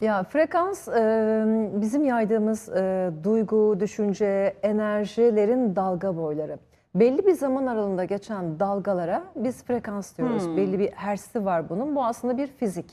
Ya frekans e, bizim yaydığımız e, duygu, düşünce, enerjilerin dalga boyları. Belli bir zaman aralığında geçen dalgalara biz frekans diyoruz. Belli bir hersi var bunun. Bu aslında bir fizik.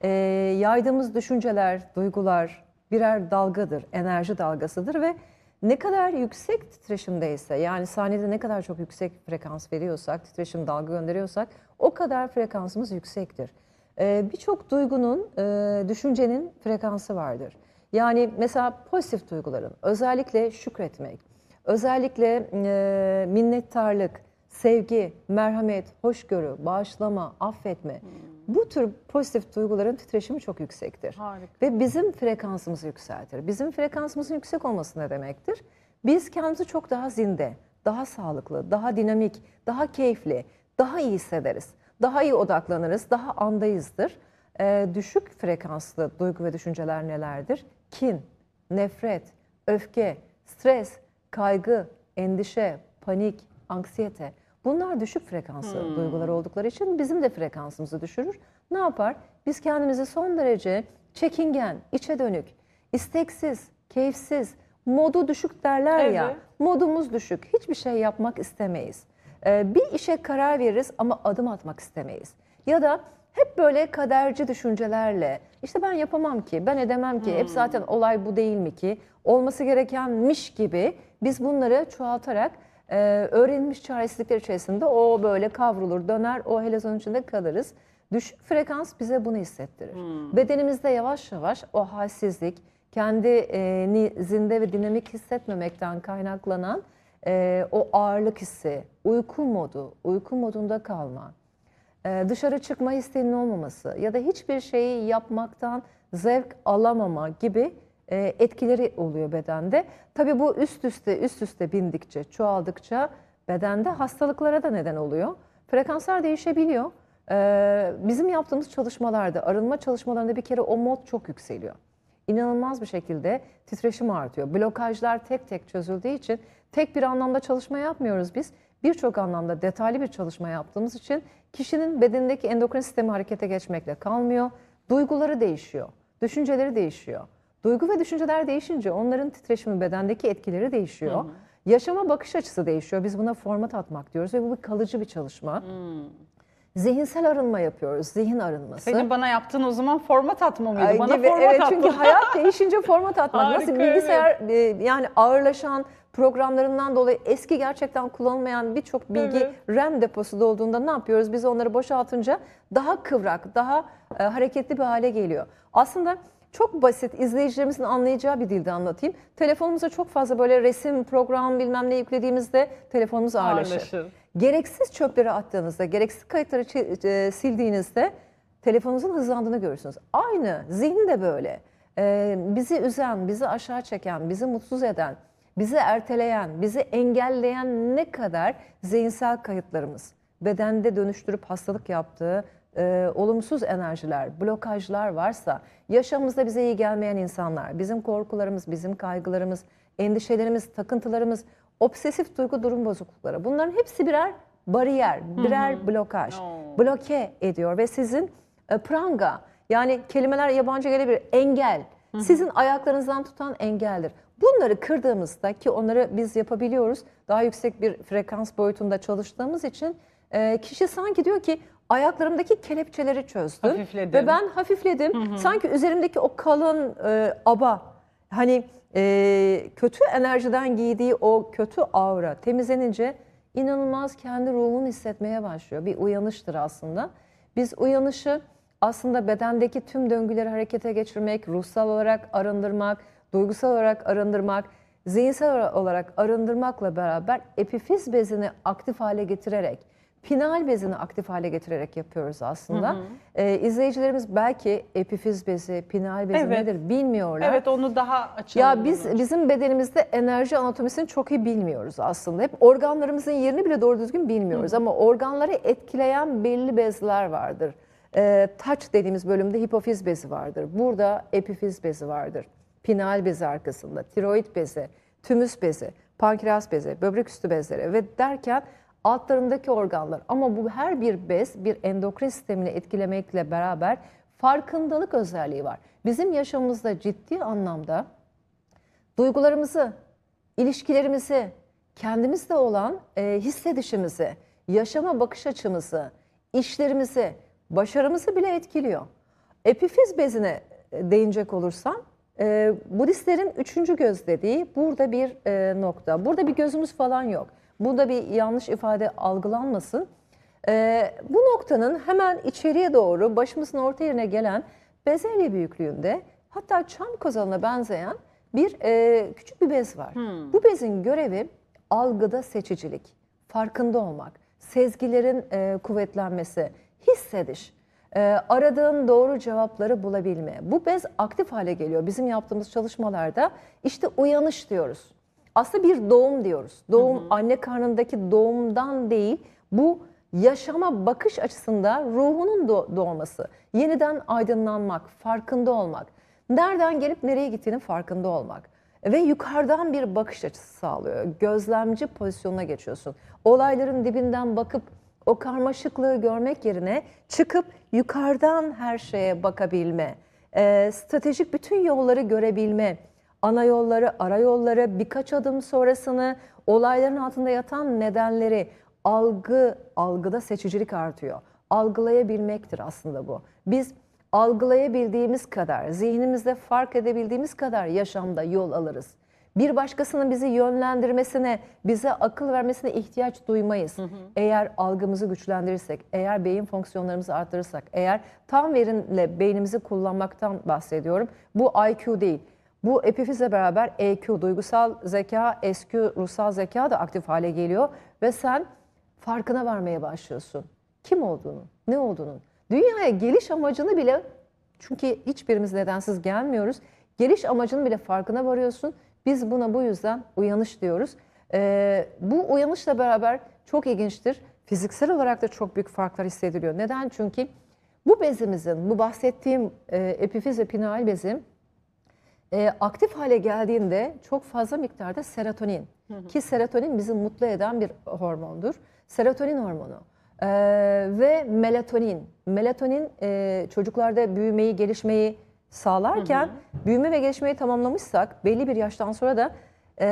E, yaydığımız düşünceler, duygular birer dalgadır, enerji dalgasıdır ve ne kadar yüksek titreşimdeyse yani saniyede ne kadar çok yüksek frekans veriyorsak, titreşim dalga gönderiyorsak o kadar frekansımız yüksektir. Ee, Birçok duygunun, e, düşüncenin frekansı vardır. Yani mesela pozitif duyguların, özellikle şükretmek, özellikle e, minnettarlık, sevgi, merhamet, hoşgörü, bağışlama, affetme. Bu tür pozitif duyguların titreşimi çok yüksektir. Harika. Ve bizim frekansımızı yükseltir. Bizim frekansımızın yüksek olması ne demektir? Biz kendimizi çok daha zinde, daha sağlıklı, daha dinamik, daha keyifli, daha iyi hissederiz. Daha iyi odaklanırız, daha andayızdır. Ee, düşük frekanslı duygu ve düşünceler nelerdir? Kin, nefret, öfke, stres, kaygı, endişe, panik, anksiyete. Bunlar düşük frekanslı duygular oldukları için bizim de frekansımızı düşürür. Ne yapar? Biz kendimizi son derece çekingen, içe dönük, isteksiz, keyifsiz, modu düşük derler ya. Evet. Modumuz düşük. Hiçbir şey yapmak istemeyiz. Ee, bir işe karar veririz ama adım atmak istemeyiz. Ya da hep böyle kaderci düşüncelerle işte ben yapamam ki, ben edemem ki, hep zaten olay bu değil mi ki, olması gerekenmiş gibi biz bunları çoğaltarak e, öğrenilmiş çaresizlikler içerisinde o böyle kavrulur, döner, o helezon içinde kalırız. Düşük frekans bize bunu hissettirir. Bedenimizde yavaş yavaş o halsizlik, kendi e, ni- zinde ve dinamik hissetmemekten kaynaklanan e, o ağırlık hissi, uyku modu, uyku modunda kalma, e, dışarı çıkma isteğinin olmaması ya da hiçbir şeyi yapmaktan zevk alamama gibi e, etkileri oluyor bedende. Tabii bu üst üste üst üste bindikçe, çoğaldıkça bedende hastalıklara da neden oluyor. Frekanslar değişebiliyor. E, bizim yaptığımız çalışmalarda, arınma çalışmalarında bir kere o mod çok yükseliyor inanılmaz bir şekilde titreşim artıyor. Blokajlar tek tek çözüldüğü için tek bir anlamda çalışma yapmıyoruz biz. Birçok anlamda detaylı bir çalışma yaptığımız için kişinin bedenindeki endokrin sistemi harekete geçmekle kalmıyor. Duyguları değişiyor, düşünceleri değişiyor. Duygu ve düşünceler değişince onların titreşimi bedendeki etkileri değişiyor. Yaşama bakış açısı değişiyor. Biz buna format atmak diyoruz ve bu bir kalıcı bir çalışma. Zihinsel arınma yapıyoruz, zihin arınması. Senin bana yaptığın o zaman format atma mıydı? Ay bana gibi, format evet, çünkü hayat değişince format atmak. Nasıl Harika, bilgisayar e, yani ağırlaşan programlarından dolayı eski gerçekten kullanılmayan birçok bilgi Evet. RAM deposu dolduğunda ne yapıyoruz? Biz onları boşaltınca daha kıvrak, daha e, hareketli bir hale geliyor. Aslında çok basit, izleyicilerimizin anlayacağı bir dilde anlatayım. Telefonumuza çok fazla böyle resim, program bilmem ne yüklediğimizde telefonumuz ağırlaşır. Ağırlaşır. Gereksiz çöpleri attığınızda, gereksiz kayıtları e, sildiğinizde telefonunuzun hızlandığını görürsünüz. Aynı zihin de böyle. Ee, bizi üzen, bizi aşağı çeken, bizi mutsuz eden, bizi erteleyen, bizi engelleyen ne kadar zihinsel kayıtlarımız, bedende dönüştürüp hastalık yaptığı e, olumsuz enerjiler, blokajlar varsa, yaşamımızda bize iyi gelmeyen insanlar, bizim korkularımız, bizim kaygılarımız, endişelerimiz, takıntılarımız, obsesif duygu durum bozuklukları bunların hepsi birer bariyer, birer blokaj. Oo. Bloke ediyor ve sizin e, pranga yani kelimeler yabancı gelebilir engel. Sizin ayaklarınızdan tutan engeldir. Bunları kırdığımızda ki onları biz yapabiliyoruz daha yüksek bir frekans boyutunda çalıştığımız için e, kişi sanki diyor ki ayaklarımdaki kelepçeleri çözdüm Hafifledim. ve ben hafifledim. Sanki üzerimdeki o kalın e, aba hani e, kötü enerjiden giydiği o kötü aura temizlenince inanılmaz kendi ruhunu hissetmeye başlıyor. Bir uyanıştır aslında. Biz uyanışı aslında bedendeki tüm döngüleri harekete geçirmek, ruhsal olarak arındırmak, duygusal olarak arındırmak, zihinsel olarak arındırmakla beraber epifiz bezini aktif hale getirerek, pinal bezini aktif hale getirerek yapıyoruz aslında. Ee, izleyicilerimiz belki epifiz bezi, pinal bezi Evet. nedir bilmiyorlar. Evet onu daha açalım. Ya biz bizim bedenimizde enerji anatomisini çok iyi bilmiyoruz aslında. Hep organlarımızın yerini bile doğru düzgün bilmiyoruz ama organları etkileyen belli bezler vardır. Ee, taç dediğimiz bölümde hipofiz bezi vardır. Burada epifiz bezi vardır. Pinal bezi arkasında, tiroid bezi, tümüs bezi, pankreas bezi, böbrek üstü bezleri ve derken altlarındaki organlar. Ama bu her bir bez bir endokrin sistemini etkilemekle beraber Farkındalık özelliği var. Bizim yaşamımızda ciddi anlamda duygularımızı, ilişkilerimizi, kendimizde olan e, hissedişimizi, yaşama bakış açımızı, işlerimizi, başarımızı bile etkiliyor. Epifiz bezine e, değinecek olursam, e, Budistlerin üçüncü göz dediği burada bir e, nokta. Burada bir gözümüz falan yok. Burada bir yanlış ifade algılanmasın. E, bu noktanın hemen içeriye doğru başımızın orta yerine gelen bezelye büyüklüğünde hatta çam kozalına benzeyen bir e, küçük bir bez var. Bu bezin görevi algıda seçicilik, farkında olmak, sezgilerin e, kuvvetlenmesi, hissediş, e, aradığın doğru cevapları bulabilme. Bu bez aktif hale geliyor. Bizim yaptığımız çalışmalarda işte uyanış diyoruz. Aslında bir doğum diyoruz. Doğum anne karnındaki doğumdan değil, bu yaşama bakış açısında ruhunun doğ- doğması, yeniden aydınlanmak, farkında olmak, nereden gelip nereye gittiğinin farkında olmak ve yukarıdan bir bakış açısı sağlıyor. Gözlemci pozisyonuna geçiyorsun. Olayların dibinden bakıp o karmaşıklığı görmek yerine çıkıp yukarıdan her şeye bakabilme, e, stratejik bütün yolları görebilme, ana yolları, ara yolları, birkaç adım sonrasını, olayların altında yatan nedenleri, algı, algıda seçicilik artıyor. Algılayabilmektir aslında bu. Biz algılayabildiğimiz kadar, zihnimizde fark edebildiğimiz kadar yaşamda yol alırız. Bir başkasının bizi yönlendirmesine, bize akıl vermesine ihtiyaç duymayız. Eğer algımızı güçlendirirsek, eğer beyin fonksiyonlarımızı arttırırsak, eğer tam verimle beynimizi kullanmaktan bahsediyorum. Bu IQ değil. Bu epifizle beraber EQ, duygusal zeka, SQ, ruhsal zeka da aktif hale geliyor. Ve sen farkına varmaya başlıyorsun. Kim olduğunu, ne olduğunu. Dünyaya geliş amacını bile, çünkü hiçbirimiz nedensiz gelmiyoruz. Geliş amacının bile farkına varıyorsun. Biz buna bu yüzden uyanış diyoruz. Ee, bu uyanışla beraber çok ilginçtir. Fiziksel olarak da çok büyük farklar hissediliyor. Neden? Çünkü bu bezimizin, bu bahsettiğim e, epifiz ve pineal bezim e, aktif hale geldiğinde çok fazla miktarda serotonin ki serotonin bizi mutlu eden bir hormondur. Serotonin hormonu e, ve melatonin. Melatonin e, çocuklarda büyümeyi, gelişmeyi sağlarken büyüme ve gelişmeyi tamamlamışsak belli bir yaştan sonra da e,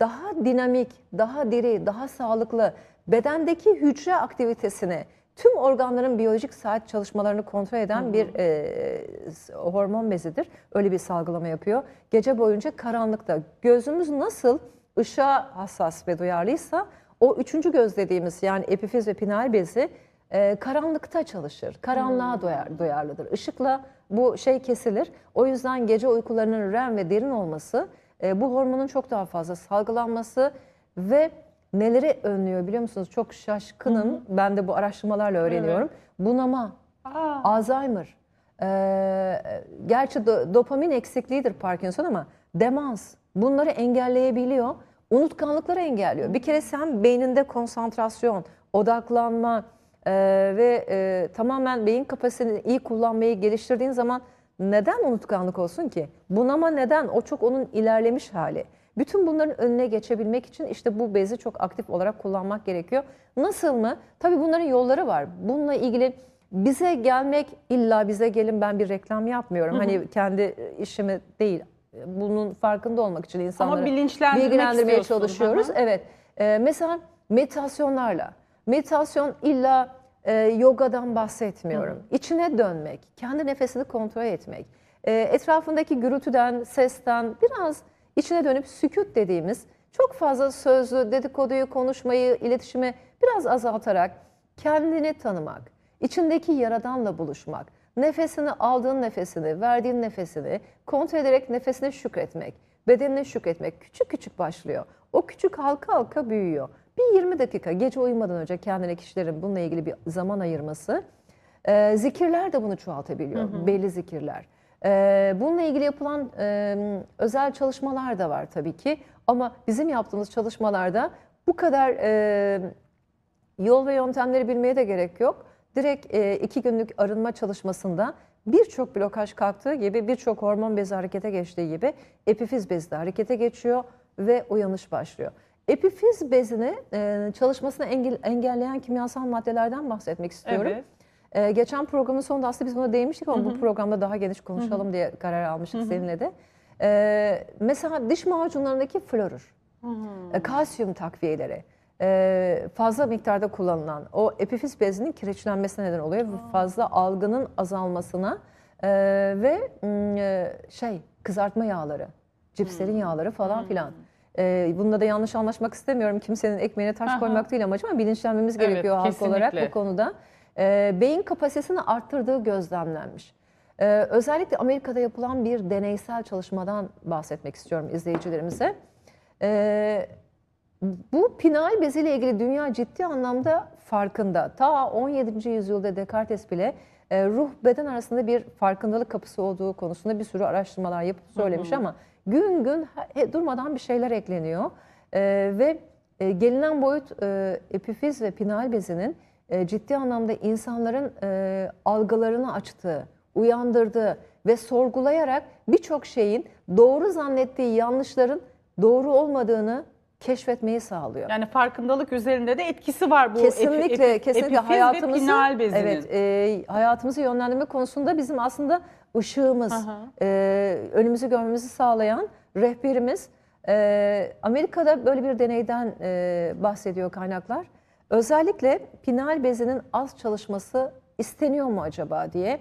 daha dinamik, daha diri, daha sağlıklı bedendeki hücre aktivitesini tüm organların biyolojik saat çalışmalarını kontrol eden bir e, hormon bezidir. Öyle bir salgılama yapıyor. Gece boyunca karanlıkta gözümüz nasıl ışığa hassas ve duyarlıysa o üçüncü göz dediğimiz yani epifiz ve pineal bezi e, karanlıkta çalışır. Karanlığa duyar, duyarlıdır. Işıkla bu şey kesilir. O yüzden gece uykularının REM ve derin olması e, bu hormonun çok daha fazla salgılanması ve neleri önlüyor biliyor musunuz? Çok şaşkınım. Ben de bu araştırmalarla öğreniyorum. Bunama, Aa, Alzheimer, ee, gerçi do- dopamin eksikliğidir Parkinson ama demans bunları engelleyebiliyor. Unutkanlıkları engelliyor. Bir kere sen beyninde konsantrasyon, odaklanma e, ve e, tamamen beyin kapasitesini iyi kullanmayı geliştirdiğin zaman neden unutkanlık olsun ki? Bunama neden? O çok onun ilerlemiş hali. Bütün bunların önüne geçebilmek için işte bu bezi çok aktif olarak kullanmak gerekiyor. Nasıl mı? Tabii bunların yolları var. Bununla ilgili bize gelmek illa bize gelin ben bir reklam yapmıyorum. Hani kendi işimi değil. Bunun farkında olmak için insanları bilgilendirmeye çalışıyoruz. Hı hı. Evet. Ee, mesela meditasyonlarla. Meditasyon illa e, yogadan bahsetmiyorum. İçine dönmek, kendi nefesini kontrol etmek, e, etrafındaki gürültüden, sesten biraz içine dönüp sükut dediğimiz çok fazla sözlü dedikoduyu, konuşmayı, iletişimi biraz azaltarak kendini tanımak, içindeki yaradanla buluşmak, nefesini aldığın nefesini, verdiğin nefesini kontrol ederek nefesine şükretmek, bedenine şükretmek küçük küçük başlıyor. O küçük halka halka büyüyor. Bir 20 dakika gece uyumadan önce kendine kişilerin bununla ilgili bir zaman ayırması. Ee, zikirler de bunu çoğaltabiliyor. Belli zikirler. Bununla ilgili yapılan özel çalışmalar da var tabii ki. Ama bizim yaptığımız çalışmalarda bu kadar yol ve yöntemleri bilmeye de gerek yok. Direkt iki günlük arınma çalışmasında birçok blokaj kalktığı gibi birçok hormon bezi harekete geçtiği gibi epifiz bezi de harekete geçiyor ve uyanış başlıyor. Epifiz bezini çalışmasını engel- engelleyen kimyasal maddelerden bahsetmek istiyorum. Evet. Ee, geçen programın sonunda aslında biz buna değinmiştik ama bu programda daha geniş konuşalım diye karar almıştık seninle de. Ee, mesela diş macunlarındaki florür, e, kalsiyum takviyeleri e, fazla miktarda kullanılan o epifiz bezinin kireçlenmesine neden oluyor ve fazla algının azalmasına e, ve e, şey kızartma yağları, cipslerin yağları falan filan. E, bunda da yanlış anlaşmak istemiyorum. Kimsenin ekmeğine taş Aha. koymak değil amacım ama bilinçlenmemiz Evet, gerekiyor halk olarak bu konuda. E, beyin kapasitesini arttırdığı gözlemlenmiş. E, özellikle Amerika'da yapılan bir deneysel çalışmadan bahsetmek istiyorum izleyicilerimize. E, bu pinal beziyle ilgili dünya ciddi anlamda farkında. Ta 17. yüzyılda Descartes bile e, ruh beden arasında bir farkındalık kapısı olduğu konusunda bir sürü araştırmalar yapıp söylemiş ama gün gün durmadan bir şeyler ekleniyor. Ve e, gelinen boyut e, epifiz ve pinal bezinin e, ciddi anlamda insanların e, algılarını açtığı, uyandırdığı ve sorgulayarak birçok şeyin doğru zannettiği yanlışların doğru olmadığını keşfetmeyi sağlıyor. Yani farkındalık üzerinde de etkisi var bu epi- kesinlikle epi- kesinlikle epifiz hayatımızı evet e, hayatımızı yönlendirme konusunda bizim aslında ışığımız, Aha. e, önümüzü görmemizi sağlayan rehberimiz. E, Amerika'da böyle bir deneyden e, bahsediyor kaynaklar. Özellikle pinal bezinin az çalışması isteniyor mu acaba diye.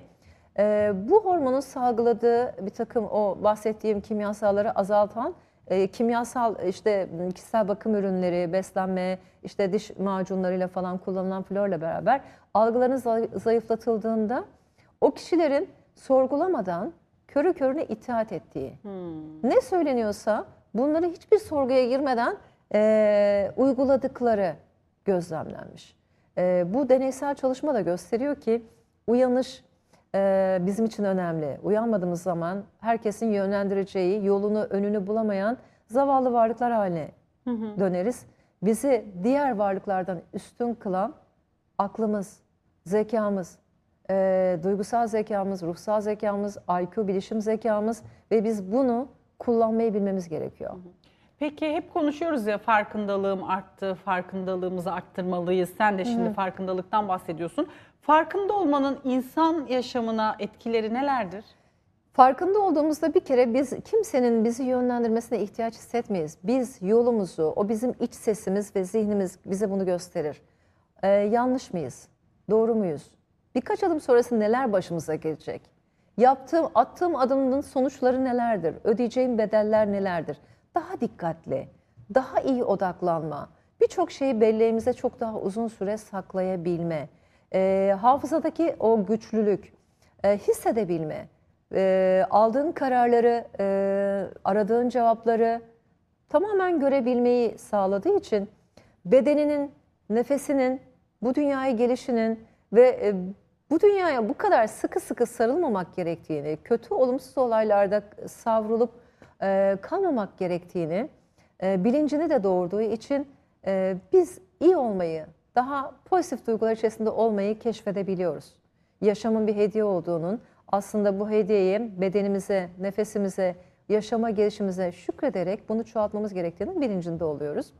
E, bu hormonun salgıladığı bir takım o bahsettiğim kimyasalları azaltan e, kimyasal işte kişisel bakım ürünleri, beslenme, işte diş macunlarıyla falan kullanılan florla beraber algıların zay- zayıflatıldığında o kişilerin sorgulamadan körü körüne itaat ettiği, ne söyleniyorsa bunları hiçbir sorguya girmeden e, uyguladıkları gözlemlenmiş. E, bu deneysel çalışma da gösteriyor ki uyanış e, bizim için önemli. Uyanmadığımız zaman herkesin yönlendireceği, yolunu, önünü bulamayan zavallı varlıklar haline döneriz. Bizi diğer varlıklardan üstün kılan aklımız, zekamız, e, duygusal zekamız, ruhsal zekamız, IQ, bilişim zekamız ve biz bunu kullanmayı bilmemiz gerekiyor. Peki hep konuşuyoruz ya farkındalığım arttı, farkındalığımızı arttırmalıyız. Sen de şimdi farkındalıktan bahsediyorsun. Farkında olmanın insan yaşamına etkileri nelerdir? Farkında olduğumuzda bir kere biz kimsenin bizi yönlendirmesine ihtiyaç hissetmeyiz. Biz yolumuzu, o bizim iç sesimiz ve zihnimiz bize bunu gösterir. Ee, yanlış mıyız? Doğru muyuz? Birkaç adım sonrası neler başımıza gelecek? Yaptığım, attığım adımın sonuçları nelerdir? Ödeyeceğim bedeller nelerdir? Daha dikkatli, daha iyi odaklanma, birçok şeyi belleğimize çok daha uzun süre saklayabilme, Ee, hafızadaki o güçlülük, e, hissedebilme, e, aldığın kararları, e, aradığın cevapları tamamen görebilmeyi sağladığı için bedeninin, nefesinin, bu dünyaya gelişinin ve e, bu dünyaya bu kadar sıkı sıkı sarılmamak gerektiğini, kötü olumsuz olaylarda savrulup e, kalmamak gerektiğini e, bilincini de doğurduğu için e, biz iyi olmayı, daha pozitif duygular içerisinde olmayı keşfedebiliyoruz. Yaşamın bir hediye olduğunun aslında bu hediyeyi bedenimize, nefesimize, yaşama gelişimize şükrederek bunu çoğaltmamız gerektiğinin bilincinde oluyoruz.